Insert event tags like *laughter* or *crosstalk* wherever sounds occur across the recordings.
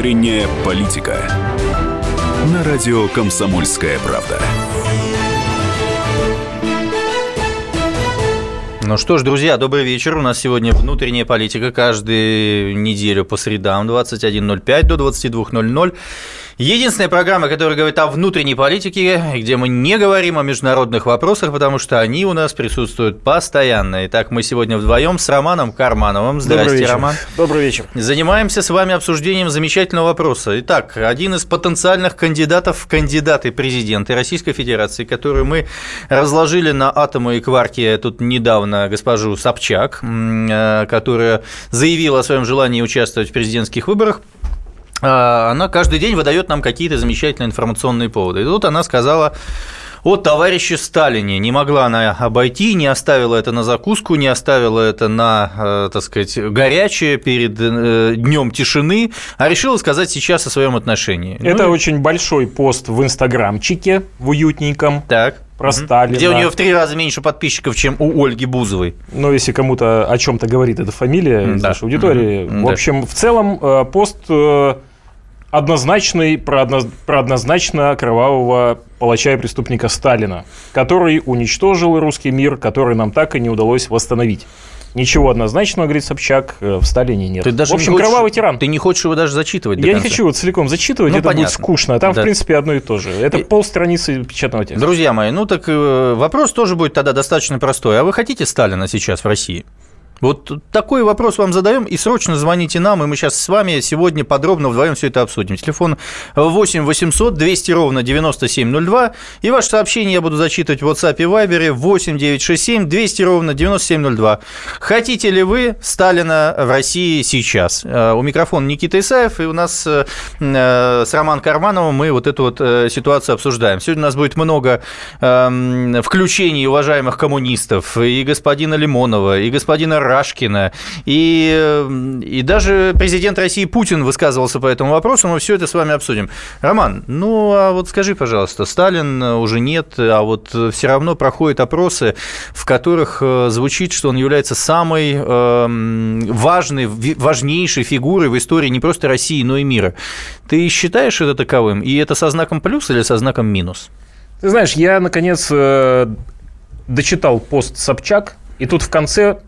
Внутренняя политика. На радио «Комсомольская правда». Ну что ж, друзья, добрый вечер. У нас сегодня внутренняя политика каждую неделю по средам 21.05 до 22.00. Единственная программа, которая говорит о внутренней политике, где мы не говорим о международных вопросах, потому что они у нас присутствуют постоянно. Итак, мы сегодня вдвоем с Романом Кармановым. Здравствуйте, Роман. Добрый вечер. Занимаемся с вами обсуждением замечательного вопроса. Итак, один из потенциальных кандидатов в кандидаты президенты Российской Федерации, который мы разложили на атомы и кварки тут недавно госпожу Собчак, э, которая заявила о своем желании участвовать в президентских выборах, она каждый день выдает нам какие-то замечательные информационные поводы. И тут она сказала о товарище Сталине. Не могла она обойти, не оставила это на закуску, не оставила это на, э, так сказать, горячее перед э, днем тишины, а решила сказать сейчас о своем отношении. Это ну, очень большой пост в инстаграмчике, в уютненьком. Так про Сталина. Где у нее в три раза меньше подписчиков, чем у Ольги Бузовой. Ну, если кому-то о чем-то говорит эта фамилия да. из нашей аудитории. Mm-hmm. В общем, в целом э, пост однозначный, про, одно, про однозначно кровавого палача и преступника Сталина, который уничтожил русский мир, который нам так и не удалось восстановить. Ничего однозначного, говорит Собчак, э, в Сталине нет. Ты даже в общем, хочешь, кровавый тиран. Ты не хочешь его даже зачитывать Я конца. не хочу его целиком зачитывать, ну, это понятно. будет скучно. А там, да. в принципе, одно и то же. Это и... полстраницы печатного текста. Друзья мои, ну так э, вопрос тоже будет тогда достаточно простой. А вы хотите Сталина сейчас в России? Вот такой вопрос вам задаем, и срочно звоните нам, и мы сейчас с вами сегодня подробно вдвоем все это обсудим. Телефон 8 800 200 ровно 9702, и ваше сообщение я буду зачитывать в WhatsApp и Viber 8 967 200 ровно 9702. Хотите ли вы Сталина в России сейчас? Э, у микрофона Никита Исаев, и у нас э, э, с Романом Кармановым мы вот эту вот ситуацию обсуждаем. Сегодня у нас будет много эм, включений уважаемых коммунистов, и господина Лимонова, и господина Рашкина, и, и даже президент России Путин высказывался по этому вопросу, мы все это с вами обсудим. Роман, ну а вот скажи, пожалуйста, Сталин уже нет, а вот все равно проходят опросы, в которых э, звучит, что он является самой важной, важнейшей фигурой в истории не просто России, но и мира. Ты считаешь это таковым? И это со знаком плюс или со знаком минус? Ты знаешь, я, наконец, э, дочитал пост Собчак, и тут в конце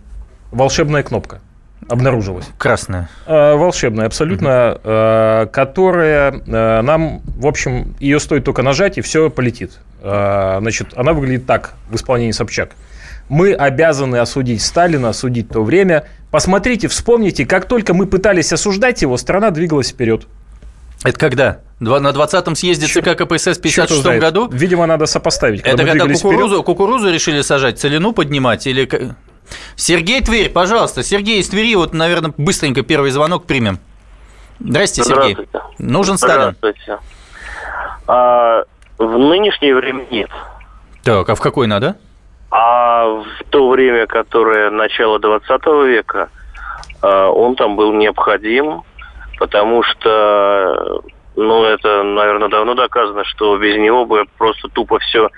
волшебная кнопка обнаружилась. Красная. Э, волшебная, абсолютно, угу. которая э, нам, в общем, ее стоит только нажать, и все полетит. Значит, она выглядит так в исполнении Собчак. Мы обязаны осудить Сталина, осудить то время. Посмотрите, вспомните, как только мы пытались осуждать его, страна двигалась вперед. Это когда? На 20-м съезде ЦК КПСС в 56 году? Видимо, надо сопоставить. Когда Это когда кукурузу, кукурузу решили сажать, целину поднимать? Или Сергей Тверь, пожалуйста. Сергей из Твери, вот, наверное, быстренько первый звонок примем. Здрасте, Сергей. Здравствуйте. Нужен Сталин? Здравствуйте. А, в нынешнее время нет. Так, а в какой надо? А в то время, которое начало 20 века, а, он там был необходим, потому что, ну, это, наверное, давно доказано, что без него бы просто тупо все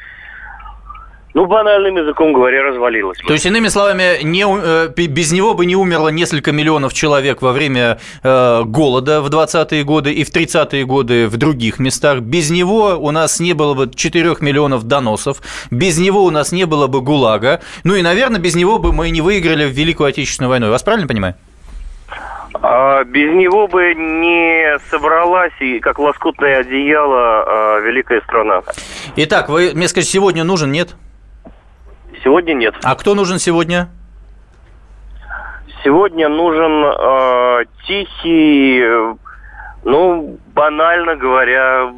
ну, банальным языком говоря, развалилось. То есть, иными словами, не, э, без него бы не умерло несколько миллионов человек во время э, голода в 20-е годы и в 30-е годы в других местах. Без него у нас не было бы 4 миллионов доносов. Без него у нас не было бы ГУЛАГа. Ну и, наверное, без него бы мы не выиграли в Великую Отечественную войну. Я вас правильно понимаю? А без него бы не собралась и как лоскутное одеяло а, великая страна. Итак, вы мне скажите, сегодня нужен, нет? Сегодня нет. А кто нужен сегодня? Сегодня нужен э, тихий, ну, банально говоря,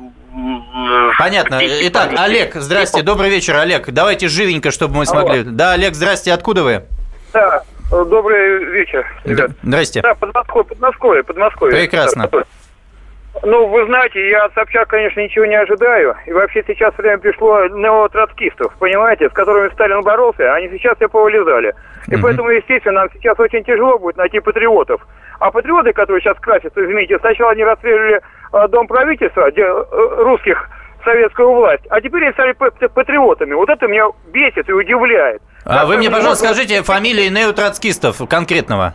Понятно. Итак, Олег, здрасте, добрый вечер, Олег. Давайте живенько, чтобы мы смогли. Алло. Да, Олег, здрасте, откуда вы? Да, добрый вечер, ребят. Здрасте. Да, Подмосковье, Подмосковье, Подмосковье. Прекрасно. Да, ну, вы знаете, я от Собчак, конечно, ничего не ожидаю. И вообще сейчас время пришло неотроцкистов, понимаете, с которыми Сталин боролся, они сейчас все повылезали. И поэтому, естественно, нам сейчас очень тяжело будет найти патриотов. А патриоты, которые сейчас красятся, извините, сначала они расстреливали э, дом правительства, где э, русских советскую власть, а теперь они стали патриотами. Вот это меня бесит и удивляет. А как вы мне, пожалуйста, скажите фамилии неотроцкистов конкретного.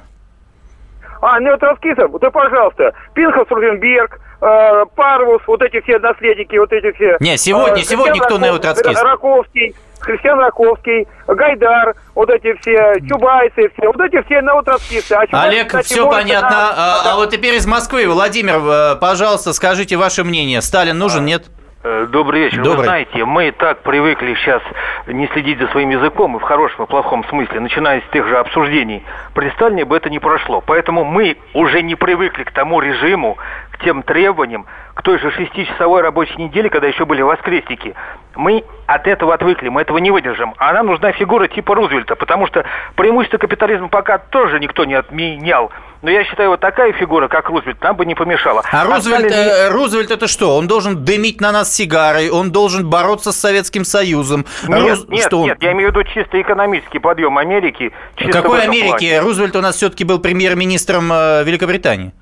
А неотроцкистов, да пожалуйста, Пинхас Рузенберг, э, Парвус, вот эти все наследники, вот эти все. Не, сегодня, Э, сегодня кто Раков- неотроцкист? Раковский, Христиан Раковский, Гайдар, вот эти все, Чубайсы, все, вот эти все неотроцкисты. А Чубайсы, Олег, кстати, все понятно. на- А, а вот теперь из Москвы. Владимир, э, пожалуйста, скажите ваше мнение. Сталин нужен, нет? Э, Добрый вечер. Добрый. Вы знаете, мы так привыкли сейчас не следить за своим языком, и в хорошем и плохом смысле, начиная с тех же обсуждений. При Сталине бы это не прошло. Поэтому мы уже не привыкли к тому режиму, к тем требованиям, к той же шестичасовой рабочей неделе, когда еще были воскресники. Мы от этого отвыкли, мы этого не выдержим. А нам нужна фигура типа Рузвельта, потому что преимущество капитализма пока тоже никто не отменял. Но я считаю, вот такая фигура, как Рузвельт, нам бы не помешала. А Рузвельт, Сталин э, Рузвельт это что? Он должен дымить на нас сигарой, он должен бороться с Советским Союзом. Нет, Рус- нет, что нет, я имею в виду чисто экономический подъем Америки. Чисто Какой Америки? плане. Рузвельт у нас все-таки был премьер-министром э, Великобритании.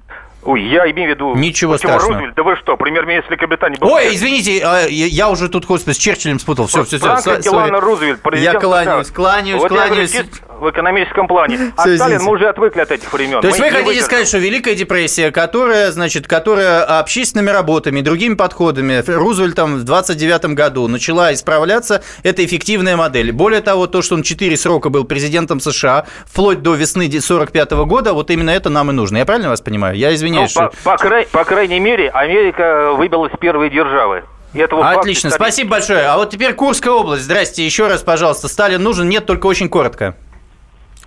Ой, я имею в виду... Ничего Почему страшного. Рузвельт? Да вы что, премьер-министр Великобритании был... Ой, извините, а, я уже тут, господи, с Черчиллем спутал. Все, все, все. Франклин Делано Рузвельт, президент Я кланяюсь, кланяюсь, вот я говорю, кланяюсь. В экономическом плане. *laughs* А Всё, Сталин, извините. мы уже отвыкли от этих времен. То есть Мы вы хотите выдержим. сказать, что Великая депрессия, которая, значит, которая общественными работами, другими подходами Рузвельтом в 29 году начала исправляться, это эффективная модель. Более того, то, что он 4 срока был президентом США, вплоть до весны 45 года, вот именно это нам и нужно. Я правильно вас понимаю? Я Ну, извиняюсь. по, что- по край- по крайней мере, Америка выбилась первой державы. И это вот факт Отлично, исторический. спасибо большое. А вот теперь Курская область. Здрасте, еще раз, пожалуйста. Сталин нужен? Нет, только очень коротко.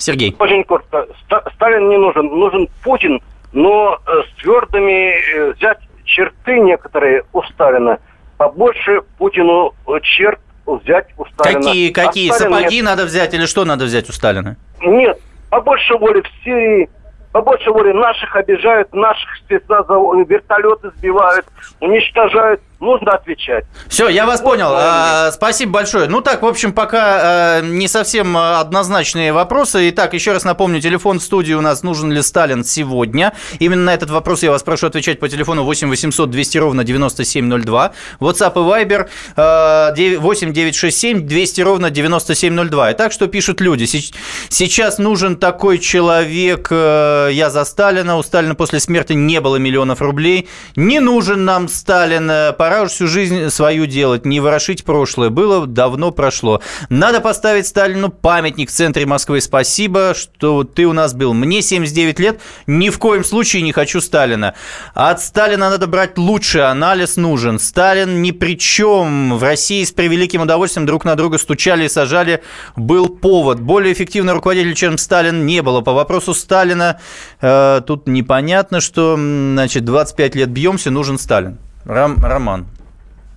Сергей. Очень коротко. Ста- Сталин не нужен. Нужен Путин, но э, с твердыми э, взять черты некоторые у Сталина. Побольше Путину э, черт взять у Сталина. Какие, А какие? Сталин Сапоги нет. надо взять или что надо взять у Сталина? Нет, побольше воли в Сирии, побольше воли наших обижают, наших спецназа вертолеты сбивают, уничтожают. Нужно отвечать. Все, я вас Вот понял. А, спасибо большое. Ну так, в общем, пока а, не совсем а, однозначные вопросы. Итак, еще раз напомню, телефон в студии у нас нужен ли Сталин сегодня. Именно на этот вопрос я вас прошу отвечать по телефону 8 800 200 ровно 9702. WhatsApp и Viber а, 9 8 967 200 ровно 9702. И так что пишут люди. Сейчас нужен такой человек, э, я за Сталина. У Сталина после смерти не было миллионов рублей. Не нужен нам Сталин. Э, Пора уж всю жизнь свою делать, не ворошить прошлое. Было, давно прошло. Надо поставить Сталину памятник в центре Москвы. Спасибо, что ты у нас был. Мне 79 лет, ни в коем случае не хочу Сталина. От Сталина надо брать лучше, анализ нужен. Сталин ни при чем. В России с превеликим удовольствием друг на друга стучали и сажали. Был повод. Более эффективного руководителя, чем Сталин, не было. По вопросу Сталина э, тут непонятно, что значит, 25 лет бьемся, нужен Сталин. Ром- Роман,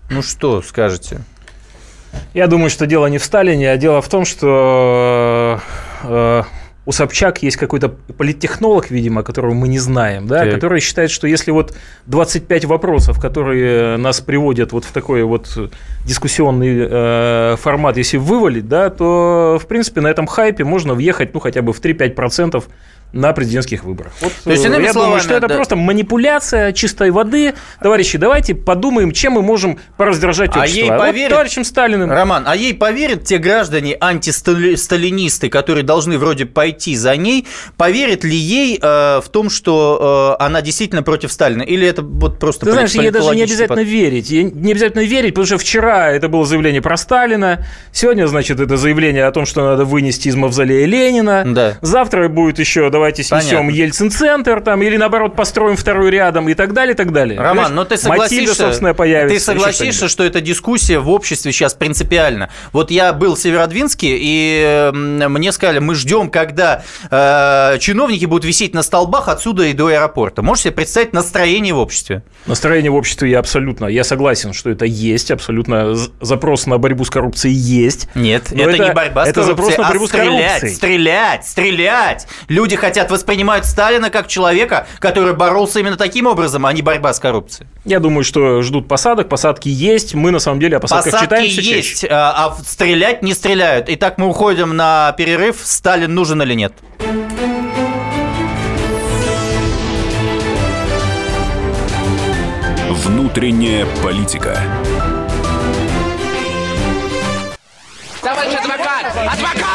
ну что скажете? Я думаю, что дело не в Сталине, а дело в том, что э, у Собчак есть какой-то политтехнолог, видимо, которого мы не знаем, да, Так. который считает, что если вот 25 вопросов, которые нас приводят вот в такой вот дискуссионный э, формат, если вывалить, да, то, в принципе, на этом хайпе можно въехать, ну, хотя бы в 3-5% на президентских выборах. Вот, То есть, э, иными я словами, думаю, что это да. просто манипуляция чистой воды. Товарищи, давайте подумаем, чем мы можем пораздражать А общество. ей Вот поверят? товарищем Сталиным. Роман, а ей поверят те граждане антисталинисты, которые должны вроде пойти за ней, поверят ли ей э, в том, что э, она действительно против Сталина? Или это вот просто Ты знаешь, ей даже не обязательно верить. Ей не обязательно верить, потому что вчера это было заявление про Сталина, сегодня, значит, это заявление о том, что надо вынести из мавзолея Ленина. Да. Завтра будет еще давайте снесем Понятно. Ельцин-центр, там, или наоборот построим второй рядом и так далее, и так далее. Роман, Понимаешь? но ты Матильда, согласишься, собственно, появится. ты согласишься, что эта дискуссия в обществе сейчас принципиальна. Вот я был в Северодвинске, и мне сказали, мы ждем, когда э, чиновники будут висеть на столбах отсюда и до аэропорта. Можешь себе представить настроение в обществе? Настроение в обществе я абсолютно, я согласен, что это есть, абсолютно запрос на борьбу с коррупцией есть. Нет, это, это- не борьба с это запрос коррупцией, на а борьбу с стрелять, коррупцией. стрелять, стрелять. Люди хотят воспринимать Сталина как человека, который боролся именно таким образом, а не борьба с коррупцией. Я думаю, что ждут посадок, посадки есть. Мы на самом деле о посадках Посадки читаем все чаще. есть, а, а в- стрелять не стреляют. Итак, мы уходим на перерыв. Сталин нужен или нет? Внутренняя политика. Товарищ адвокат! Адвокат!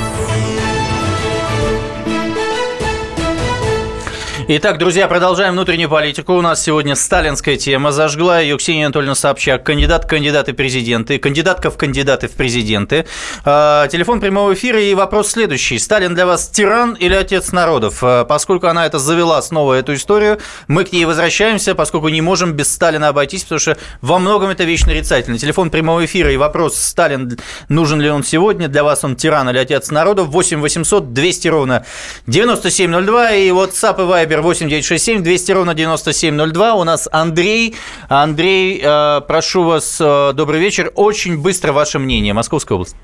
Итак, друзья, продолжаем внутреннюю политику. У нас сегодня сталинская тема. Зажгла ее Ксения Анатольевна Собчак, кандидат кандидаты президенты, кандидатка в кандидаты в президенты. А, телефон прямого эфира и вопрос следующий. Сталин для вас тиран или отец народов? А, поскольку она это завела снова, эту историю, мы к ней возвращаемся, поскольку не можем без Сталина обойтись, потому что во многом это вещь нарицательная. Телефон прямого эфира и вопрос Сталин, нужен ли он сегодня, для вас он тиран или отец народов? 8 800 200 ровно 9702 и WhatsApp и Viber 8 967 200 ровно 9702. У нас Андрей. Андрей, э, прошу вас, э, добрый вечер. Очень быстро ваше мнение. Московская область.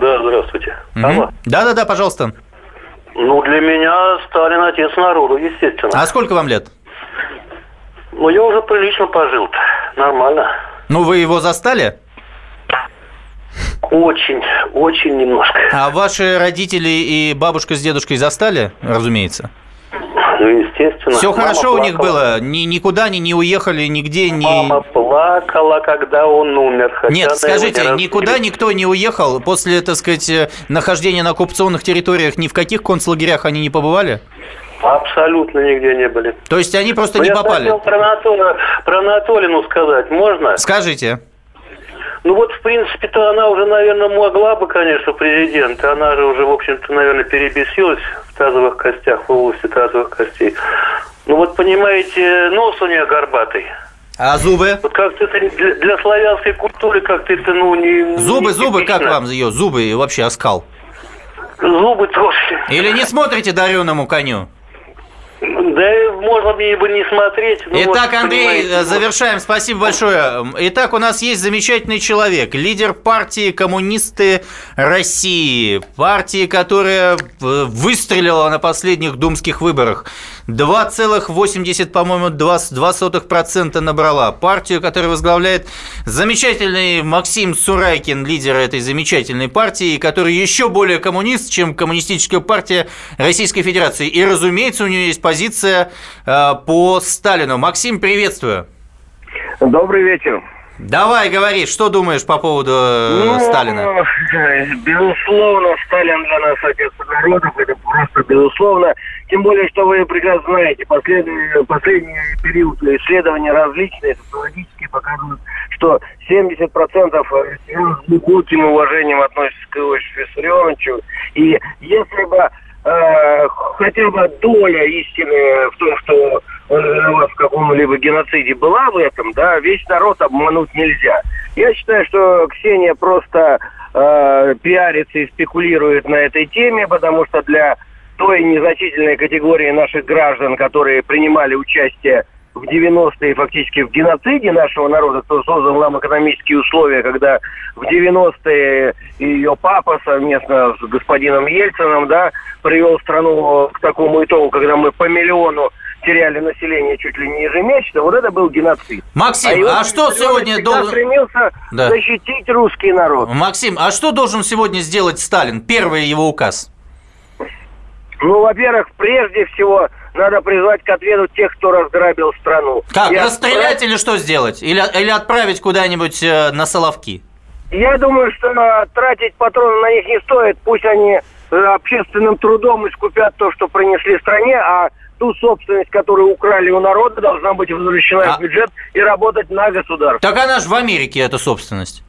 Да, здравствуйте. Угу. Да-да-да, пожалуйста. Ну, для меня Сталин отец народу, естественно. А сколько вам лет? Ну, я уже прилично пожил -то. Нормально. Ну, вы его застали? Очень, очень немножко. А ваши родители и бабушка с дедушкой застали, разумеется? Ну, естественно. Все хорошо у них плакала. было? Ни, никуда они не уехали, нигде не... Мама плакала, когда он умер. хотя Нет, скажите, разу никуда не- никто не уехал после, так сказать, э, нахождения на оккупационных территориях, ни в каких концлагерях они не побывали? Абсолютно нигде не были. То есть они просто Но не я попали? хотел про, Анатолия, про Анатолину сказать, можно? Скажите. Ну вот, в принципе-то она уже, наверное, могла бы, конечно, президент. Она же уже, в общем-то, наверное, перебесилась в тазовых костях, в области тазовых костей. Ну вот, понимаете, нос у нее горбатый. А зубы? Вот как-то это для, для славянской культуры как-то это, ну, не... Зубы, не зубы, как вам ее? Зубы и вообще оскал? Зубы тоже. Или не смотрите дареному коню? Можно бы не смотреть. ну, Итак, вот, Андрей, понимаете, э, вот. завершаем. Спасибо большое. Итак, у нас есть замечательный человек, лидер партии «Коммунисты России», партии, которая э, выстрелила на последних думских выборах. 2,80, по-моему, 2% набрала. Партию, которую возглавляет замечательный Максим Сурайкин, лидер этой замечательной партии, который еще более коммунист, чем коммунистическая партия Российской Федерации. И, разумеется, у него есть позиция по Сталину. Максим, приветствую. Добрый вечер. Давай, говори, что думаешь по поводу э, Ну, Сталина? Безусловно, Сталин для нас отец народов, это просто безусловно. Тем более, что вы прекрасно знаете, последний, последний период исследования различные, социологические, показывают, что 70% россиян с глубоким уважением относятся к Иосифу Виссарионовичу. И если бы э, хотя бы доля истины в том, что он виноват в каком-либо геноциде была в этом, да, весь народ обмануть нельзя. Я считаю, что Ксения просто э, пиарится и спекулирует на этой теме, потому что для той незначительной категории наших граждан, которые принимали участие 90-е фактически в геноциде нашего народа, кто создал нам экономические условия, когда в 90-е ее папа совместно с господином Ельцином, да, привел страну к такому итогу, когда мы по миллиону теряли население чуть ли не ежемесячно, вот это был геноцид. Максим, а, Иосиф что сегодня должен... стремился Да. защитить русский народ. Максим, а что должен сегодня сделать Сталин? Первый его указ. Ну, во-первых, прежде всего надо призвать к ответу тех, кто разграбил страну. Как, И расстрелять или что сделать? Или, или отправить куда-нибудь э, на Соловки? Я думаю, что э, тратить патроны на них не стоит. Пусть они э, общественным трудом искупят то, что принесли стране, а ту собственность, которую украли у народа, должна быть возвращена А- в бюджет и работать на государство. Так она же в Америке, эта собственность.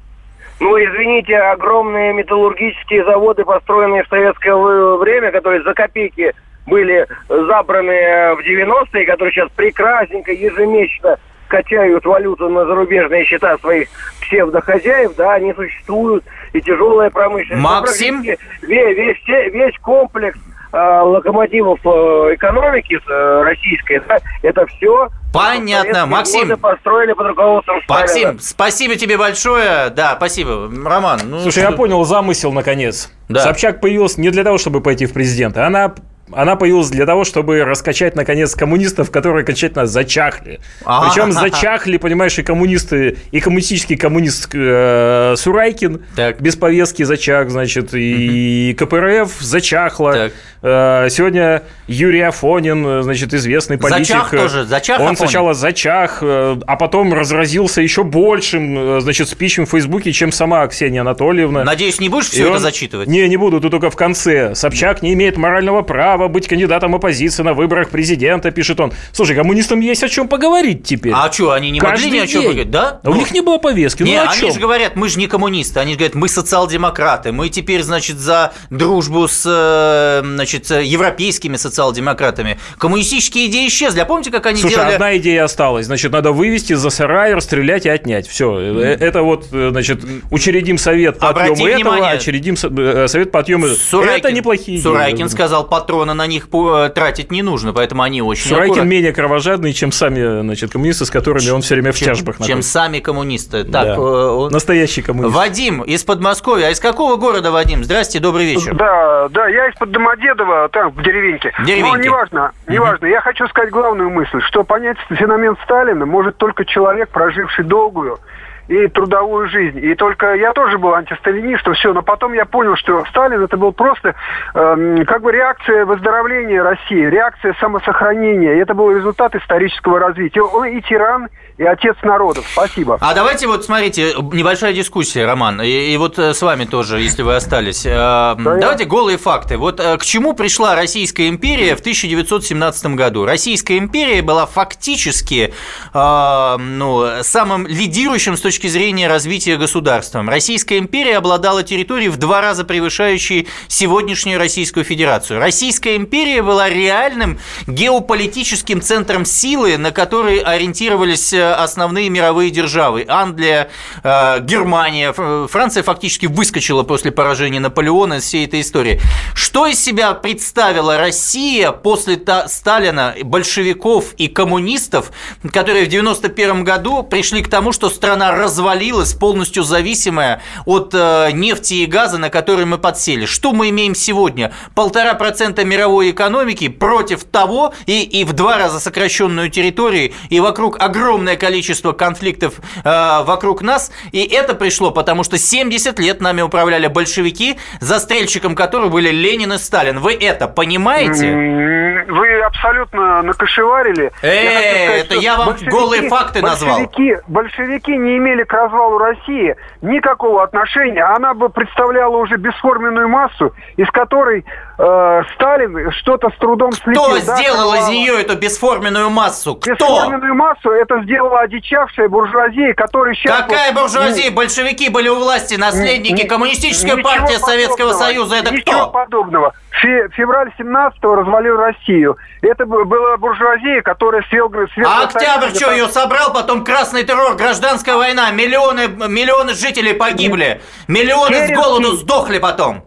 Ну, извините, огромные металлургические заводы, построенные в советское время, которые за копейки были забраны э, в 90-е, которые сейчас прекрасненько ежемесячно качают валюту на зарубежные счета своих псевдохозяев, да, они существуют, и тяжелая промышленность. Максим? Весь, весь, весь комплекс э, локомотивов э, экономики э, российской, да, это все Понятно, Максим. построили под руководством Максим, спасибо тебе большое. Да, спасибо. Роман, ну Слушай, что- я понял замысел наконец. Да. Собчак появилась не для того, чтобы пойти в президенты. Она она появилась для того, чтобы раскачать, наконец, коммунистов, которые окончательно зачахли. Ага. Причем зачахли, понимаешь, и коммунисты, и коммунистический коммунист э, Сурайкин Так. без повестки зачах, значит, и КПРФ зачахло. Э, сегодня Юрий Афонин, э, значит, известный политик. Зачах э, тоже, зачах Он Афонин? сначала зачах, а потом разразился еще большим, значит, спичем в Фейсбуке, чем сама Ксения Анатольевна. Надеюсь, не будешь И все это он- зачитывать? Не, не буду, тут только в конце. Собчак не имеет морального права быть кандидатом оппозиции на выборах президента, пишет он. Слушай, коммунистам есть о чем поговорить теперь. А что, они не могли Каждый ни о чем поговорить? Да? А у Ну, них не было повестки. Не, ну о они чем? же говорят, мы же не коммунисты, они же говорят, мы социал-демократы, мы теперь, значит, за дружбу с, э, значит, европейскими социал-демократами. Коммунистические идеи исчезли, а помните, как они Слушай, делали... одна идея осталась. Значит, надо вывести за сарай, расстрелять и отнять. Все. Это вот, э, значит, учредим совет по Обрати отъему этого, внимание. учредим со- э, совет по отъему... Сурайкин- Это неплохие идеи. Сурайкин сказал, патроны на них по- тратить не нужно, поэтому они очень Сурайкин аккуратны. менее кровожадный, чем сами, значит, коммунисты, с которыми он все время в чем, тяжбах чем находится. сами коммунисты. Так, Да. э, он- Настоящий коммунист. Вадим из Подмосковья. А из какого города, Вадим? Здрасте, добрый вечер. Да, да, я из-под Домодедова, там, в деревеньке. Деревеньке. Но неважно, неважно. Я хочу сказать главную мысль, что понять феномен Сталина может только человек, проживший долгую и трудовую жизнь. И только я тоже был антисталинистом, все, но потом я понял, что Сталин это был просто эм, как бы реакция выздоровления России, реакция самосохранения. И это был результат исторического развития. Он и тиран, и отец народов. Спасибо. А давайте вот, смотрите, небольшая дискуссия, Роман, и, и вот э, с вами тоже, если вы остались. Э, Давайте голые факты. Вот э, к чему пришла Российская империя в 1917 году? Российская империя была фактически э, ну, самым лидирующим с точки зрения развития государством. Российская империя обладала территорией в два раза превышающей сегодняшнюю Российскую Федерацию. Российская империя была реальным геополитическим центром силы, на который ориентировались основные мировые державы. Англия, э, Германия, Франция фактически выскочила после поражения Наполеона из всей этой истории. Что из себя представила Россия после та- Сталина, большевиков и коммунистов, которые в 91 году пришли к тому, что страна развалилась, полностью зависимая от э, нефти и газа, на которые мы подсели. Что мы имеем сегодня? Полтора процента мировой экономики против того и, и в два раза сокращенную территорию, и вокруг огромное количество конфликтов э, вокруг нас. И это пришло, потому что 70 лет нами управляли большевики, застрельщиком которых были Ленин и Сталин. Вы это понимаете? Вы абсолютно накошеварили. Э, это я вам голые факты назвал. Большевики, большевики не имели к развалу России никакого отношения. Она бы представляла уже бесформенную массу, из которой э, Сталин что-то с трудом слепил. Кто да, сделал из провала. нее эту бесформенную массу? Кто? Бесформенную массу это сделала одичавшая буржуазия, которая сейчас... Какая вот, буржуазия? ну, Большевики были у власти, наследники, Ни- коммунистическая партия Советского. Союза. Это Ничего кто? подобного. Фе- Февраль 17-го развалил Россию. Это была буржуазия, которая свел... свел А Октябрь что, ее собрал, потом красный террор, гражданская война, миллионы, миллионы жителей погибли, миллионы с Керенский. голоду сдохли потом.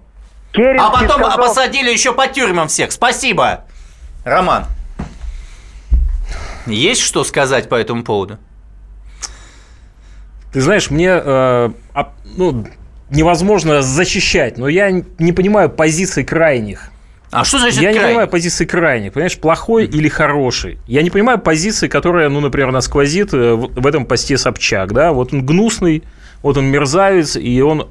Керенский А потом сказал- посадили еще по тюрьмам всех. Спасибо. Роман, есть что сказать по этому поводу? Ты знаешь, мне э, а- ну, невозможно защищать, но я не понимаю позиции крайних. А что значит я не крайний? понимаю позиции крайних, понимаешь, плохой или хороший. Я не понимаю позиции, которая, ну, например, насквозит э, в в этом посте Собчак, да, вот он гнусный, вот он мерзавец, и он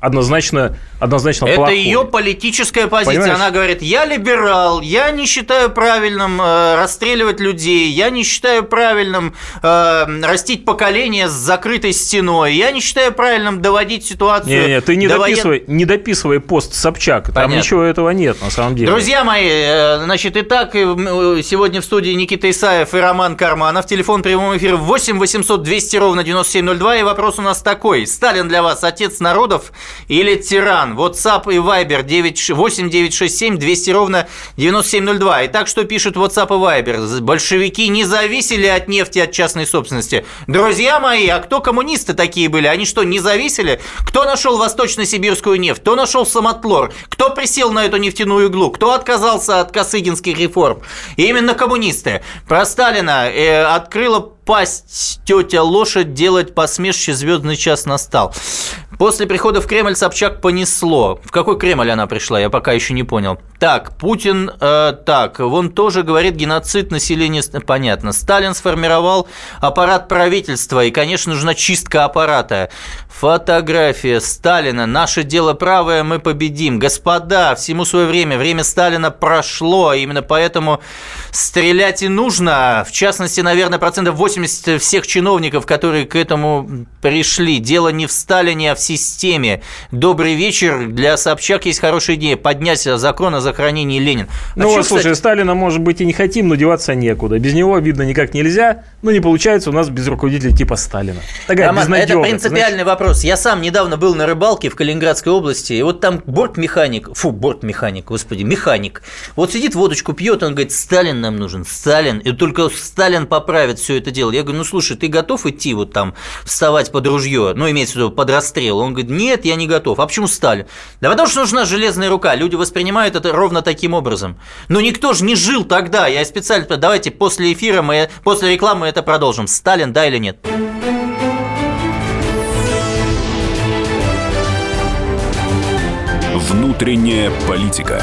однозначно, однозначно Это плохой. ее политическая позиция. Понимаешь? Она говорит, я либерал, я не считаю правильным э, расстреливать людей, я не считаю правильным э, растить поколение с закрытой стеной, я не считаю правильным доводить ситуацию... Не, не, ты не до воен- дописывай, не дописывай пост Собчак, там Понятно. ничего этого нет на самом деле. Друзья мои, э, значит, итак, э, м, э, сегодня в студии Никита Исаев и Роман Карманов. Телефон прямого эфира 8 800 200 ровно 9702. И вопрос у нас такой. Сталин для вас отец народов народов или тиран? WhatsApp и Viber 9, 8967 200 ровно 9702. Итак, что пишут WhatsApp и Viber? Большевики не зависели от нефти, от частной собственности. Друзья мои, а кто коммунисты такие были? Они что, не зависели? Кто нашел восточно-сибирскую нефть? Кто нашел самотлор? Кто присел на эту нефтяную иглу? Кто отказался от косыгинских реформ? Именно коммунисты. Про Сталина э, открыла пасть тетя лошадь делать посмешище звездный час настал. После прихода в Кремль Собчак понесло. В какой Кремль она пришла, я пока еще не понял. Так, Путин, э, так, вон тоже говорит геноцид населения, понятно. Сталин сформировал аппарат правительства, и, конечно, нужна чистка аппарата. Фотография Сталина. Наше дело правое, мы победим. Господа, всему свое время. Время Сталина прошло, именно поэтому стрелять и нужно. В частности, наверное, процентов 80 всех чиновников, которые к этому пришли. Дело не в Сталине, а в системе. Добрый вечер. Для Собчак есть хорошая идея. Поднять закон о захоронении Ленина. А ну, вот, слушай, Сталина, может быть, и не хотим, но деваться некуда. Без него, видно, никак нельзя. Но не получается у нас без руководителя типа Сталина. Такая Роман, это принципиальный знаешь? вопрос. Я сам недавно был на рыбалке в Калининградской области, и вот там бортмеханик, фу, бортмеханик, господи, механик. Вот сидит, водочку пьет, он говорит, Сталин нам нужен, Сталин. И только Сталин поправит все это дело. Я говорю, ну слушай, ты готов идти вот там, вставать под ружье, ну имеется в виду под расстрел? Он говорит, нет, я не готов. А почему Сталин? Да потому что нужна железная рука. Люди воспринимают это ровно таким образом. Но никто же не жил тогда. Я специально, давайте после эфира, мы, после рекламы это продолжим. Сталин, да или нет? Внутренняя политика.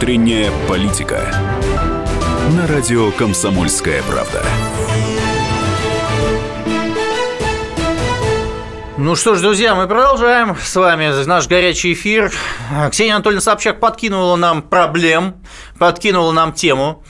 Внутренняя политика. На радио «Комсомольская правда». Ну что ж, друзья, мы продолжаем с вами наш горячий эфир. Ксения Анатольевна Собчак подкинула нам проблем, подкинула нам тему.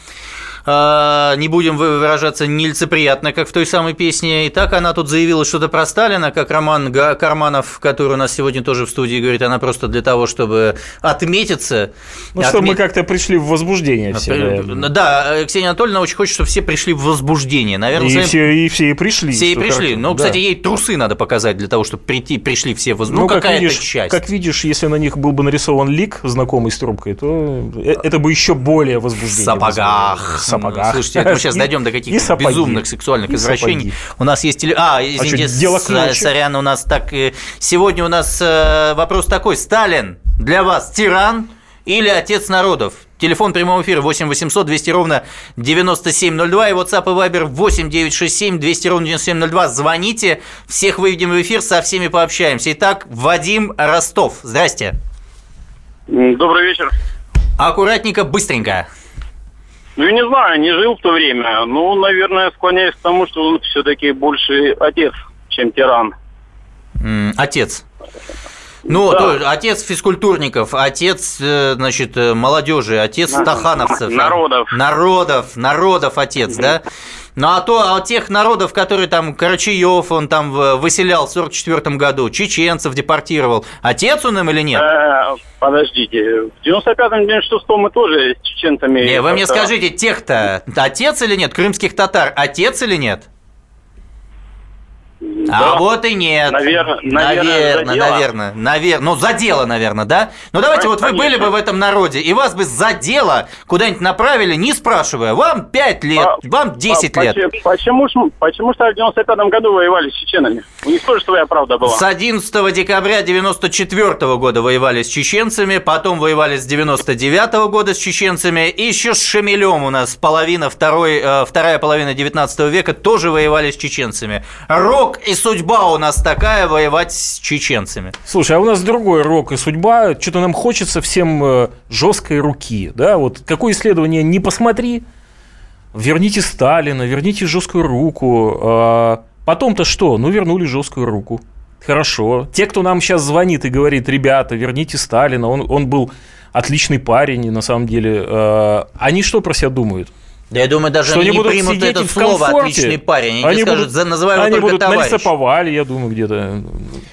А, не будем выражаться нелицеприятно, как в той самой песне. И так она тут заявила что-то про Сталина, как Роман Карманов, который у нас сегодня тоже в студии говорит, она просто для того, чтобы отметиться. Ну, отме... чтобы мы как-то пришли в возбуждение все. Да, да, Ксения Анатольевна очень хочет, чтобы все пришли в возбуждение. Наверное, и, все, и все и пришли. Все и пришли. Но, да. кстати, ей трусы надо показать для того, чтобы прийти, пришли все в возбуждение. Ну, ну какая-то часть. Как видишь, если на них был бы нарисован лик, знакомый с трубкой, то э, это бы еще более возбуждение. В сапогах сапогах. Слушайте, мы сейчас *laughs* дойдем до каких-то безумных сексуальных извращений. У нас есть теле... А, извините, а сорян, у нас так... Э, сегодня у нас э, вопрос такой. Сталин для вас тиран или отец народов? Телефон прямого эфира 8 800 200 ровно 9702 и WhatsApp и Viber 8 967 200 ровно 9702. Звоните, всех выведем в эфир, со всеми пообщаемся. Итак, Вадим Ростов. Здрасте. Добрый вечер. Аккуратненько, быстренько. Ну, я не знаю, не жил в то время. Ну, наверное, склоняюсь к тому, что он все-таки больше отец, чем тиран. отец. Ну, да. то, отец физкультурников, отец, э, значит, э, молодежи, отец стахановцев. Народов. Народов, народов отец, да? Ну, а то от тех народов, которые там, Карачаев, он там выселял в 44 году, чеченцев депортировал, отец он им или нет? Э, подождите, в 95-м, 96-м мы тоже с чеченцами... Не, вы мне скажите, тех-то отец или нет, крымских татар, отец или нет? Да. А вот и нет. Наверное, наверное, наверное, наверное, ну за дело, наверное, да. Ну давайте, вот вы были бы в этом народе, и вас бы за дело куда-нибудь направили, не спрашивая, вам 5 лет, а, вам 10 а, лет. Почему, почему что в 95 году воевали с чеченами? У них тоже своя правда была. С 11 декабря 94 года воевали с чеченцами, потом воевали с 99 года с чеченцами, и еще с Шамилем у нас половина, второй, э, вторая половина 19 века тоже воевали с чеченцами. Рок рок и судьба у нас такая воевать с чеченцами. Слушай, а у нас другой рок и судьба. Что-то нам хочется всем э, жесткой руки. Да? Вот какое исследование не посмотри, верните Сталина, верните жесткую руку. А потом-то что? Ну, вернули жесткую руку. Хорошо. Те, кто нам сейчас звонит и говорит, ребята, верните Сталина, он, он был отличный парень, на самом деле. Э, они что про себя думают? Да я думаю, даже Что они они не будут примут сидеть это в слово комфорте? «отличный парень». Они, Они скажут, будут- «За- называй Они будут товарищ». нарисовали, я думаю, где-то.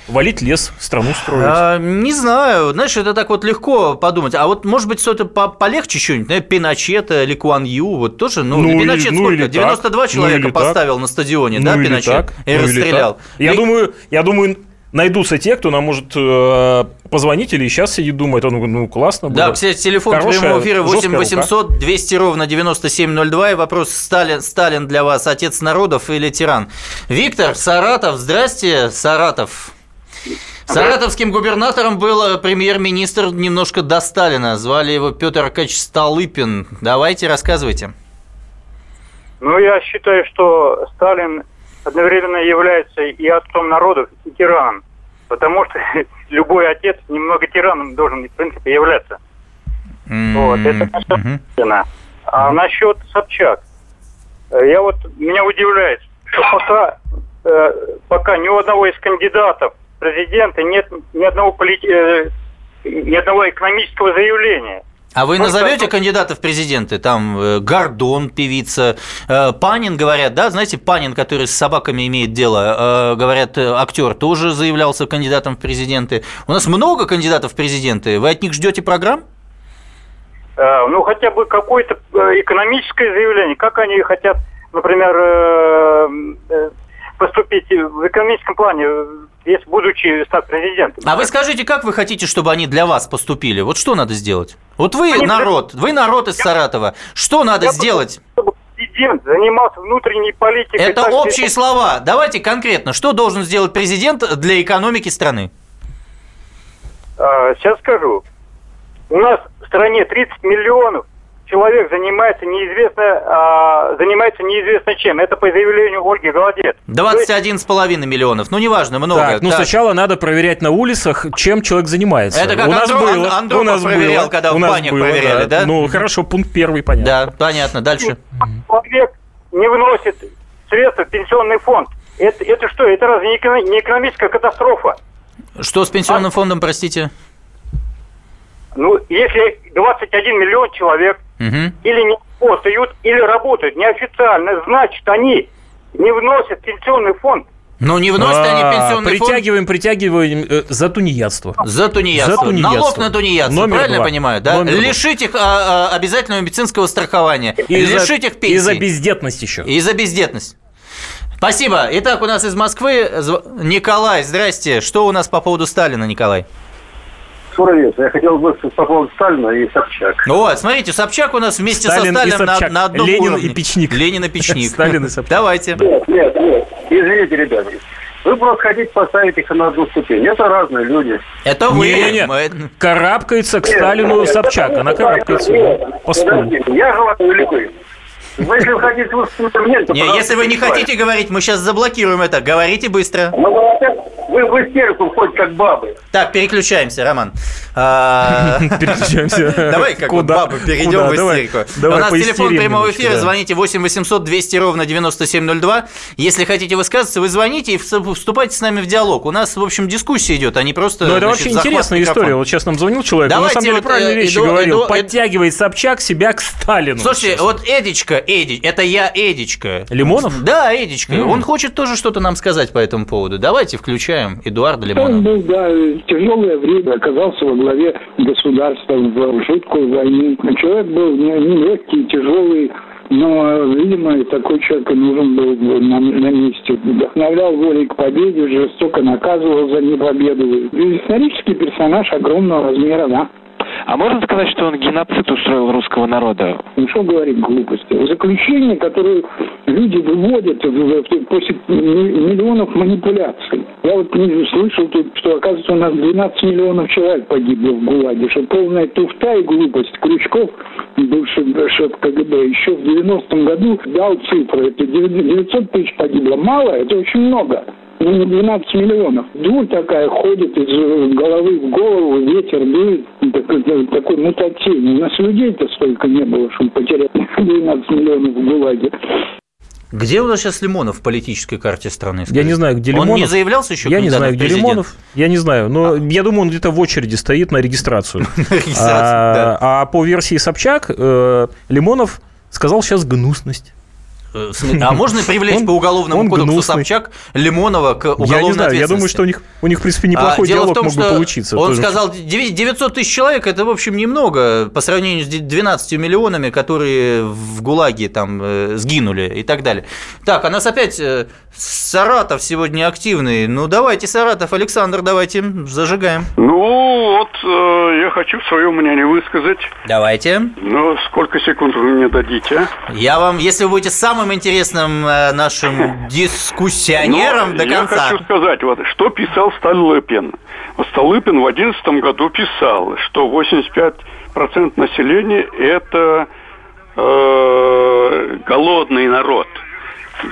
Валить лес, страну строить. А, не знаю, знаешь, это так вот легко подумать. А вот, может быть, что-то по- полегче что-нибудь, например, Пиночета или Куан Ю, вот тоже, ну, Ну, Пиночет ну, сколько? или так. 92 Ну, человека так. поставил на стадионе, да, Ну, или Пиночет? так, И ну, расстрелял. так. Я И- думаю, я думаю, найдутся те, кто нам может э, позвонить или сейчас сидит, думает, ну, ну классно Да, было. кстати, телефон Хорошая, прямого эфира 8 жесткая рука. 800 200 ровно 9702. И вопрос, Сталин, Сталин для вас отец народов или тиран? Виктор, Саратов, здрасте, Саратов. Саратовским губернатором был э, премьер-министр немножко до Сталина. Звали его Петр Аркадьевич Столыпин. Давайте, рассказывайте. Ну, я считаю, что Сталин одновременно является и отцом народов, и тираном. Потому что *laughs* любой отец немного тираном должен, в принципе, являться. Вот, это. Естественно. А насчет Собчак, э, я вот меня удивляет, что пока, э, пока ни у одного из кандидатов в президенты нет ни одного полит- э, ни одного экономического заявления. А вы назовете кандидатов в президенты? Там э, Гордон, певица, э, Панин, говорят, да? Знаете, Панин, который с собаками имеет дело, э, говорят, актер, тоже заявлялся кандидатом в президенты. У нас много кандидатов в президенты. Вы от них ждете программ? Ну, хотя бы какое-то экономическое заявление. Как они хотят, например, поступить в экономическом плане, если будучи стать президентом. А вы скажите, как вы хотите, чтобы они для вас поступили? Вот что надо сделать? Вот вы Они- народ, вы народ из Саратова. Что надо Я сделать? Чтобы президент занимался внутренней политикой. Это так, общие слова. Давайте конкретно. Что должен сделать президент для экономики страны? А, Сейчас скажу. У нас в стране 30 миллионов человек занимается неизвестно, а, занимается неизвестно чем. Это по заявлению Ольги Голодец. То есть 21,5 миллионов. Ну, неважно, много. Так, ну Так. сначала надо проверять на улицах, чем человек занимается. Это как у нас Андро- было, Ан- Андропов у нас проверял, было, когда в у нас банях было, проверяли, да? Ну, хорошо, пункт первый, понятно. Да, понятно. Дальше. человек не вносит средства в пенсионный фонд. Это, это что? Это разве не эко- не экономическая катастрофа? Что с пенсионным фондом, простите? Ну, если 21 миллион человек Мгм. или не работают, или работают неофициально, значит, они не вносят пенсионный фонд. Ну, не вносят они А, пенсионный фонд Притягиваем, притягиваем э, за тунеядство. за тунеядство. За тунеядство. Налог на тунеядство, Номер правильно два. я понимаю? Да? Номер два. Лишить их а, а, обязательного медицинского страхования. И за- лишить их пенсии. И за бездетность еще. И за бездетность. Спасибо. Итак, у нас из Москвы Николай. Здрасте. Что у нас по поводу Сталина, Николай? Суровец, я хотел бы по поводу Сталина и Собчак. О, смотрите, Собчак у нас вместе Сталин со Сталином на, на одном Ленин уровне. и Печник. Ленин и Печник. *laughs* Сталин и Собчак. Давайте. Нет, нет, нет. Извините, ребята. Вы просто хотите поставить их на одну ступень. Это разные люди. Это вы. Не-не-не. Мы- Карабкается к Нет, Сталину нет, Собчак. Она не карабкается так. по. Подождите, Я желаю великой. Вы, если вы хотите высказать мнение, то, Не, пожалуйста, если вы не хотите говорить, мы сейчас заблокируем это. Говорите быстро. Ну, вы в истерику входите как бабы. Так, переключаемся, Роман. А, *laughs* Переключаемся. Давай как бабы перейдем в истерику. У нас телефон прямого эфира. Звоните 8 800 200 ровно 9702. Если хотите высказаться, вы звоните и вс- вступайте с нами в диалог. У нас, в общем, дискуссия идет, а не просто Ну, это вообще интересная история. Вот сейчас нам звонил человек, он на Давайте самом деле правильные э, вещи говорил. иду- Подтягивает Собчак себя к Сталину. Слушайте, вот Эдичка, Эди, это я Эдичка. Лимонов? Да, Эдичка. Мгм. Он хочет тоже что-то нам сказать по этому поводу. Давайте включаем Эдуарда Он Лимонова. был, да, тяжелое время, оказался во главе государства в жуткую войну. Человек был не, не легкий, тяжелый, но, видимо, такой человек и нужен был на, на месте. Вдохновлял волей к победе, жестоко наказывал за непобеду. Исторический персонаж огромного размера, да. А можно сказать, что он геноцид устроил русского народа? Ну, что говорить глупости? Заключение, которое люди выводят после ми- миллионов манипуляций. Я вот слышал что, оказывается, у нас 12 миллионов человек погибло в ГУЛАГе, что полная туфта и глупость. Крючков, бывший шеф КГБ, еще в 90-м году дал цифры. Это 900 тысяч погибло. Мало, это очень много. Ну, не 12 миллионов. Дурь такая ходит из головы в голову, ветер дует. Такой, такой мутативный. У нас людей-то столько не было, чтобы потерять *laughs* 12 миллионов в ГУЛАГе. Где у нас сейчас Лимонов в политической карте страны? Я не знаю, где Лимонов. Он не заявлялся еще? Я не знаю, где президент? Лимонов. Я не знаю, но я думаю, он где-то в очереди стоит на регистрацию. *laughs* Регистрацию, А да. а по версии Собчак, э, Лимонов сказал сейчас гнусность. Э, А можно привлечь Он- по уголовному он кодексу гнусный. Собчак Лимонова к уголовной Я не знаю, я думаю, что у них, у них в принципе, неплохой А, диалог том, мог бы получиться. Он Тоже. сказал, 9 900 тысяч человек, это, в общем, немного по сравнению с 12 миллионами, которые в ГУЛАГе там э, сгинули и так далее. Так, а нас опять э, Саратов сегодня активный. Ну, давайте, Саратов, Александр, давайте, зажигаем. Ну, вот э, я хочу свое мнение высказать. Давайте. Но сколько секунд вы мне дадите? а? Я вам, если вы будете самым интересным э, нашим *laughs* дискуссионером Ну, до я конца. хочу сказать, вот, что писал Столыпин. Столыпин в 2011 году писал, что 85% населения – это э, голодный народ.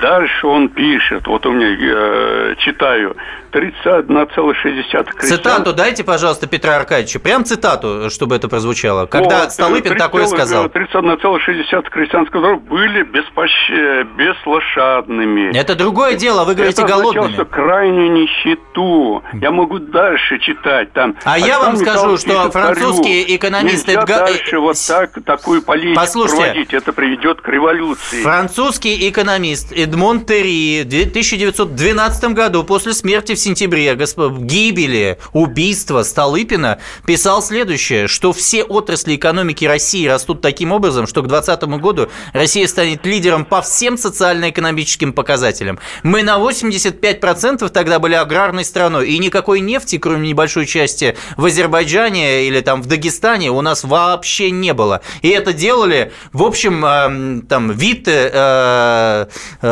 Дальше он пишет, вот у меня, э, читаю, 31,6 крестьян. Цитату дайте, пожалуйста, Петра Аркадьевича. Прям цитату, чтобы это прозвучало. Когда Вот, Столыпин 30, такое сказал. 31,6 крестьянских народов были беспощ- беслошадными. Это другое дело, вы говорите Это голодными. что крайнюю нищету. Я могу дальше читать там. А я вам скажу, что французские экономисты Нельзя Эдга- дальше вот так, такую политику Послушайте. проводить. Это приведет к революции. Французский экономист Эдмон Терри в 1912 году после смерти в сентябре, гибели, убийства Столыпина писал следующее, что все отрасли экономики России растут таким образом, что к 2020 году Россия станет лидером по всем социально-экономическим показателям. Мы на 85% тогда были аграрной страной, и никакой нефти, кроме небольшой части в Азербайджане или там в Дагестане, у нас вообще не было. И это делали, в общем, эм, там, Витте, э, э,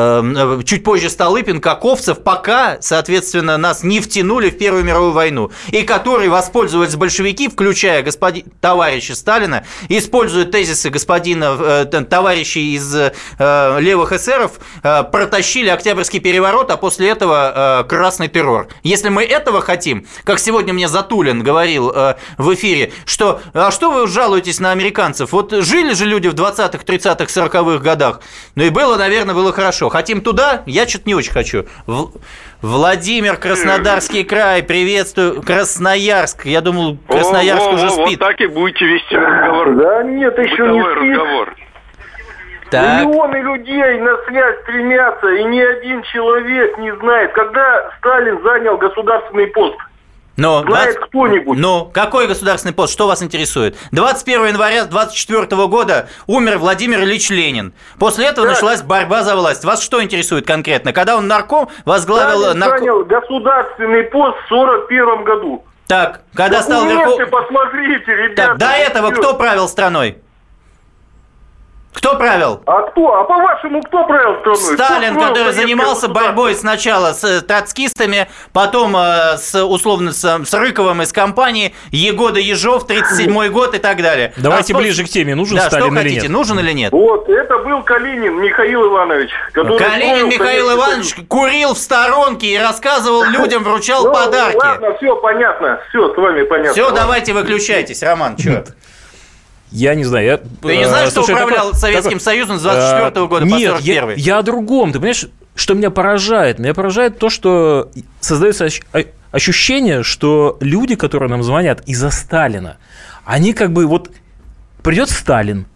чуть позже Столыпин, Каковцев, пока, соответственно, нас не втянули в Первую мировую войну, и которые воспользовались большевики, включая господи... товарища Сталина, используя тезисы господина, э, товарищей из э, левых эсеров, э, протащили Октябрьский переворот, а после этого э, красный террор. Если мы этого хотим, как сегодня мне Затулин говорил э, в эфире, что а что вы жалуетесь на американцев? Вот жили же люди в 20-х, 30-х, 40-х годах. Ну и было, наверное, было хорошо. Хотим туда? Я что-то не очень хочу. В- Владимир, Краснодарский край, приветствую. Красноярск. Я думал, Красноярск О, уже о, спит. Вот так и будете вести разговор. Да нет, еще не Бытовой спит. разговор. Так. Миллионы людей на связь стремятся, и ни один человек не знает, когда Сталин занял государственный пост. Но, Знает 20 кто-нибудь? Ну, какой государственный пост? Что вас интересует? 21 января 24 года умер Владимир Ильич Ленин. После этого Так. началась борьба за власть. Вас что интересует конкретно? Когда он нарком возглавил... Сталин нарко- занял государственный пост в 41 году. Так, когда стал Документы верхов... посмотрите, ребята. Так, до этого кто правил страной? Кто правил? А кто? А по-вашему, кто правил страной? Кто Сталин, строил который занимался борьбой сначала с э, троцкистами, потом э, с условно с, с Рыковым из компании, Егода Ежов, 37 год и так далее. Давайте А ближе к теме. Нужен да, Сталин что или хотите, нет? нужен или нет? Вот, это был Калинин Михаил Иванович. который Калинин Михаил Иванович курил в сторонке и рассказывал людям, вручал Ну, подарки. Ладно, все понятно, все с вами понятно. Все, Ладно. давайте выключайтесь, Роман, что? *laughs* Я не знаю. Я, Ты не э, знаешь, кто слушай, управлял такой- Советским такой- Союзом с 24 э, года по нет, 41 я, я о другом. Ты понимаешь, что меня поражает? Меня поражает то, что создается о- ощущение, что люди, которые нам звонят из-за Сталина, они как бы вот придет Сталин,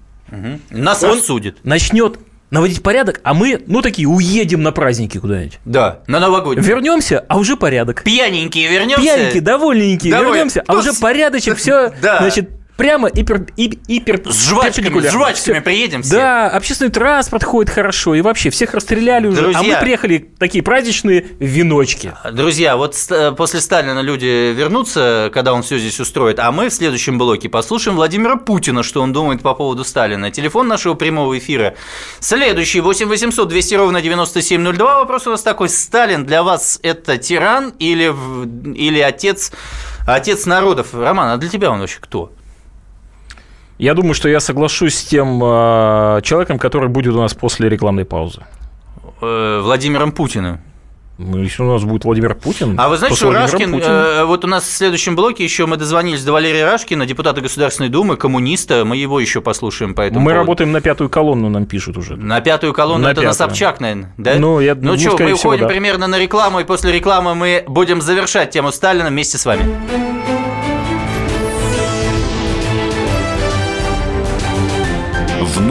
Нас Он- рассудит. начнет наводить порядок, а мы, ну, такие, уедем на праздники куда-нибудь. Да, на новогодний. Вернемся, а уже порядок. Пьяненькие вернемся. Пьяненькие, довольненькие, Доволь- вернемся, а Ну, уже порядочек, *laughs* все, Да. значит, прямо и, пер- и, и пер- С жвачками, с жвачками приедем все. Да, общественный транспорт ходит хорошо, и вообще всех расстреляли уже, а Друзья. мы приехали такие праздничные веночки. Друзья, вот э, после Сталина люди вернутся, когда он все здесь устроит, а мы в следующем блоке послушаем Владимира Путина, что он думает по поводу Сталина. Телефон нашего прямого эфира следующий, 8 800 200 ровно 9702. Вопрос у нас такой, Сталин для вас это тиран или, или отец, отец народов? Роман, а для тебя он вообще кто? Я думаю, что я соглашусь с тем э, человеком, который будет у нас после рекламной паузы. Э, Владимиром Путиным. Ну, Если у нас будет Владимир Путин. А вы знаете, что Рашкин, Путиным. э, вот у нас в следующем блоке еще мы дозвонились до Валерия Рашкина, депутата Государственной Думы, коммуниста, мы его еще послушаем по этому Мы поводу. работаем на пятую колонну, нам пишут уже. На пятую колонну На это на пятую. Собчак, наверное, да? Ну, я- ну ну, что, мы всего, уходим да. примерно на рекламу, и после рекламы мы будем завершать тему Сталина вместе с вами.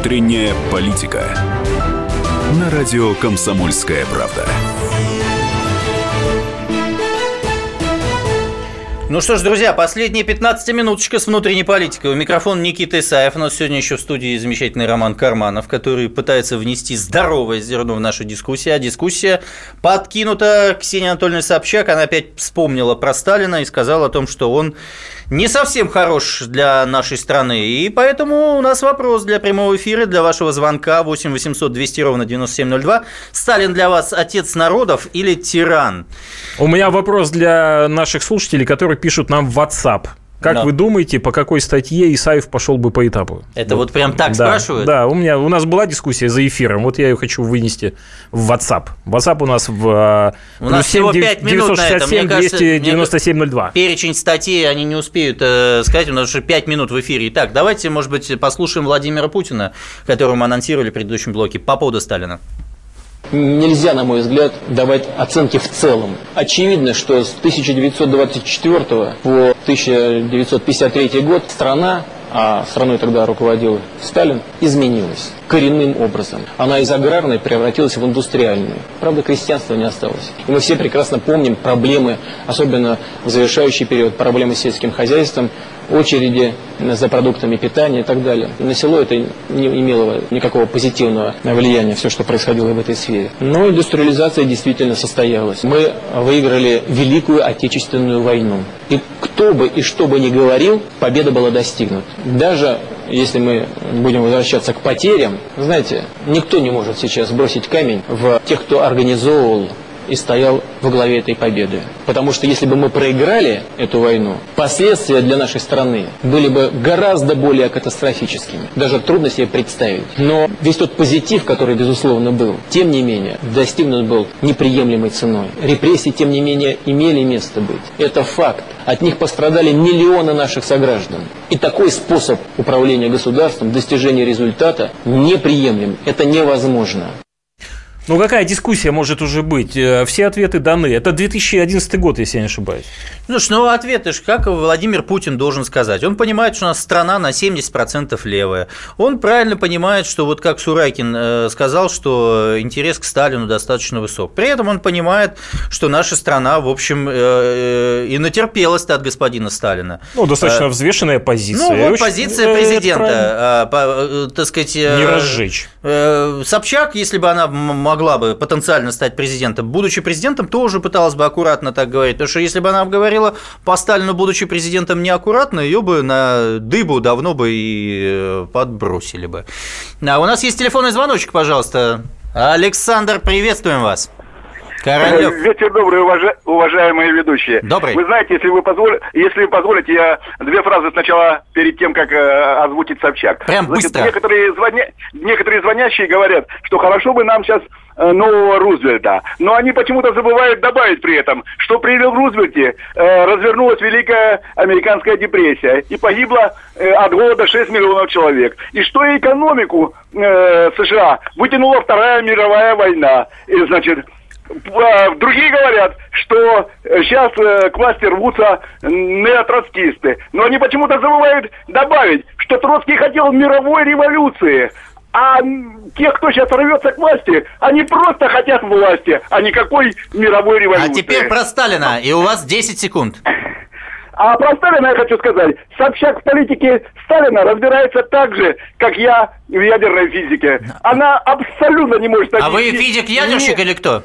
Внутренняя политика. На радио «Комсомольская правда». Ну что ж, друзья, последние 15 минуточка с внутренней политикой. У микрофона Никита Исаев. У нас сегодня еще в студии замечательный Роман Карманов, который пытается внести здоровое зерно в нашу дискуссию. А дискуссия подкинута Ксения Анатольевна Собчак. Она опять вспомнила про Сталина и сказала о том, что он не совсем хорош для нашей страны. И поэтому у нас вопрос для прямого эфира, для вашего звонка 8 800 200 ровно 9702. Сталин для вас отец народов или тиран? У меня вопрос для наших слушателей, которые пишут нам в WhatsApp. Как Да. вы думаете, по какой статье Исаев пошел бы по этапу? Это вот прям так да, спрашивают? Да, у меня у нас была дискуссия за эфиром, вот я ее хочу вынести в WhatsApp. WhatsApp у нас в э, У нас плюс всего 7 5 минут на это. Мне 967 кажется, 297 Перечень статей они не успеют э, сказать, у нас уже 5 минут в эфире. Итак, давайте, может быть, послушаем Владимира Путина, которого мы анонсировали в предыдущем блоке, по поводу Сталина. Нельзя, на мой взгляд, давать оценки в целом. Очевидно, что с 1924 по 1953 год страна, а страной тогда руководил Сталин, изменилась коренным образом. Она из аграрной превратилась в индустриальную. Правда, крестьянства не осталось. И мы все прекрасно помним проблемы, особенно в завершающий период, проблемы с сельским хозяйством, очереди за продуктами питания и так далее. На село это не имело никакого позитивного влияния, все, что происходило в этой сфере. Но индустриализация действительно состоялась. Мы выиграли Великую Отечественную войну. И кто бы и что бы ни говорил, победа была достигнута. Даже если мы будем возвращаться к потерям, знаете, никто не может сейчас бросить камень в тех, кто организовывал и стоял во главе этой победы. Потому что если бы мы проиграли эту войну, последствия для нашей страны были бы гораздо более катастрофическими. Даже трудно себе представить. Но весь тот позитив, который, безусловно, был, тем не менее, достигнут был неприемлемой ценой. Репрессии, тем не менее, имели место быть. Это факт. От них пострадали миллионы наших сограждан. И такой способ управления государством, достижения результата неприемлем. Это невозможно. Ну, какая дискуссия может уже быть? Э, Все ответы даны. Это 2011 год, если я не ошибаюсь. Слушай, ну ответы ж, как Владимир Путин должен сказать? Он понимает, что у нас страна на 70% левая. Он правильно понимает, что вот как Сурайкин э, сказал, что интерес к Сталину достаточно высок. При этом он понимает, что наша страна, в общем, э, и натерпелась от господина Сталина. Ну, достаточно взвешенная позиция. Ну, вот Очень- позиция президента, э, так сказать... Не разжечь. Собчак, если бы она могла бы потенциально стать президентом, будучи президентом, тоже пыталась бы аккуратно так говорить. Потому что если бы она говорила по Сталину, будучи президентом, неаккуратно, ее бы на дыбу давно бы и э, подбросили бы. А у нас есть телефонный звоночек, пожалуйста. Александр, приветствуем вас. Королев. Вечер добрый, уважа- уважаемые ведущие. Добрый. Вы знаете, если вы, позволь- если вы позволите, я две фразы сначала перед тем, как э, озвучить Собчак. Прям быстро. Некоторые, звоня- некоторые звонящие говорят, что хорошо бы нам сейчас э, нового Рузвельта. Но они почему-то забывают добавить при этом, что при Рузвельте э, развернулась Великая Американская депрессия и погибло э, от голода 6 миллионов человек. И что экономику э, США вытянула Вторая мировая война. И, значит, Другие говорят, что сейчас к власти рвутся неотроцкисты. Но они почему-то забывают добавить, что Троцкий хотел мировой революции. А те, кто сейчас рвется к власти, они просто хотят власти, а никакой мировой революции. А теперь про Сталина, и у вас 10 секунд. А про Сталина я хочу сказать. Собчак в политике Сталина разбирается так же, как я в ядерной физике. Она абсолютно не может А вы физик-ядерщик или кто?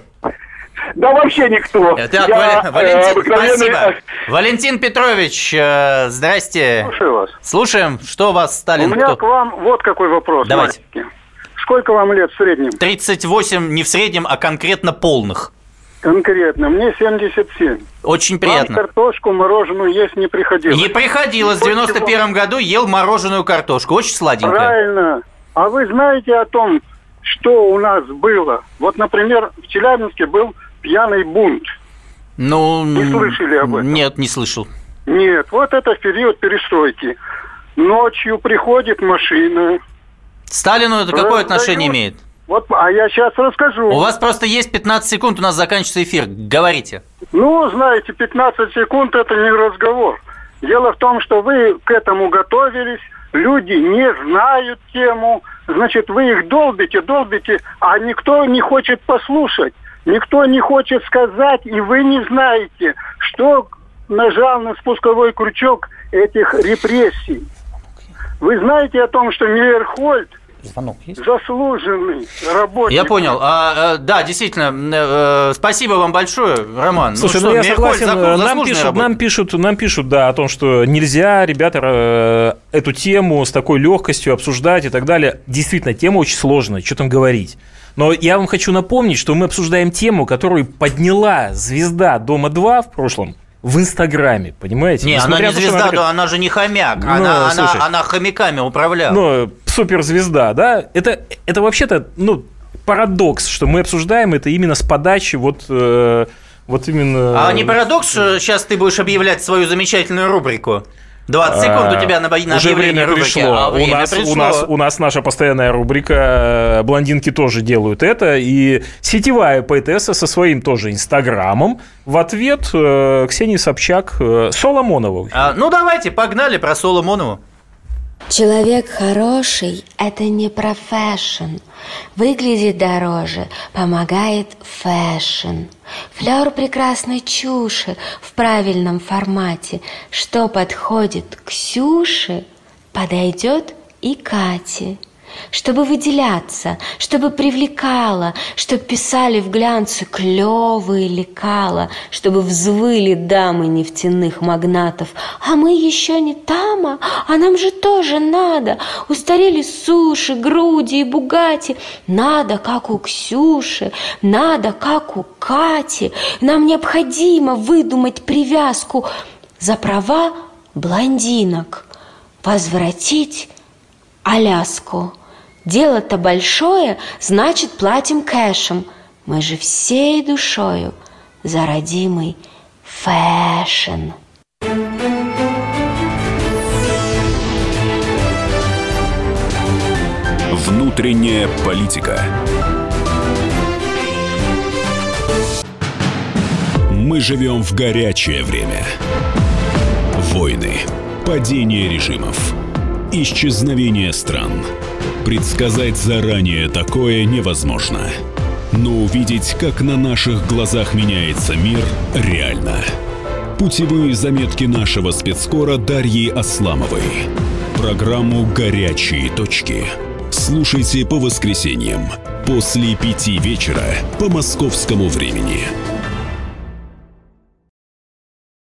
Да вообще никто. Так, Я, Вал- э, Валентин, обыкновенный, спасибо. э, Валентин Петрович, э, здрасте. Слушаю вас. Слушаем, что вас Сталин... У меня кто? к вам вот какой вопрос. Давайте. маленький. Сколько вам лет в среднем? 38 не в среднем, а конкретно полных. Конкретно. Мне 77. Очень Вам приятно. картошку мороженую есть не приходилось? Не приходилось. В Хоть 91 году ел мороженую картошку. Очень сладенькая. Правильно. А вы знаете о том, что у нас было? Вот, например, в Челябинске был пьяный бунт. Ну, Вы слышали об этом? Нет, не слышал. Нет, вот это в период перестройки. Ночью приходит машина. Сталину это какое отношение имеет? Вот, а я сейчас расскажу. У вас просто есть 15 секунд, у нас заканчивается эфир. Говорите. Ну, знаете, 15 секунд это не разговор. Дело в том, что вы к этому готовились, люди не знают тему, значит, вы их долбите, долбите, а никто не хочет послушать, никто не хочет сказать, и вы не знаете, что нажал на спусковой крючок этих репрессий. Вы знаете о том, что Мейерхольд заслуженный работник. Я понял. А, э, да, действительно, э, э, спасибо вам большое, Роман. Слушай, ну, ну, что, я согласен, заку- нам пишут, работа. нам пишут, нам пишут, да, о том, что нельзя, ребята, э, эту тему с такой легкостью обсуждать и так далее. Действительно, тема очень сложная, что там говорить. Но я вам хочу напомнить, что мы обсуждаем тему, которую подняла звезда Дома-2 в прошлом в Инстаграме, понимаете? Не, она Несмотря не на то, что звезда, такая- да, она же не хомяк. Ну, она, она, слушай. она хомяками управляла. Ну, суперзвезда, да? Это, это вообще-то, ну, парадокс, что мы обсуждаем это именно с подачи вот, э, вот именно... А не парадокс, что сейчас ты будешь объявлять свою замечательную рубрику? 20 секунд у тебя на, на А, Уже время рубрики. пришло. А у, нас, пришло. у, нас, у нас наша постоянная рубрика э, «Блондинки тоже делают это». И сетевая поэтесса со своим тоже инстаграмом в ответ э, Ксении Собчак э, Соломонову. А, ну, давайте, погнали про Соломонову. Человек хороший – это не profession. Выглядит дороже, помогает fashion. Флёр прекрасной чуши в правильном формате. Что подходит Ксюше, подойдет и Кате. Чтобы выделяться, чтобы привлекало, чтобы писали в глянце клевые лекала, чтобы взвыли дамы нефтяных магнатов. А мы еще не тама, а нам же тоже надо. Устарели суши, груди и бугати. Надо, как у Ксюши, надо, как у Кати. Нам необходимо выдумать привязку за права блондинок. Возвратить Аляску. Дело-то большое, значит, платим кэшем. Мы же всей душою за родимый fashion. Внутренняя политика. Мы живем в горячее время. Войны, падение режимов, исчезновение стран. Предсказать заранее такое невозможно. Но увидеть, как на наших глазах меняется мир, реально. Путевые заметки нашего спецкора Дарьи Асламовой. Программу «Горячие точки». Слушайте по воскресеньям после пяти вечера по московскому времени.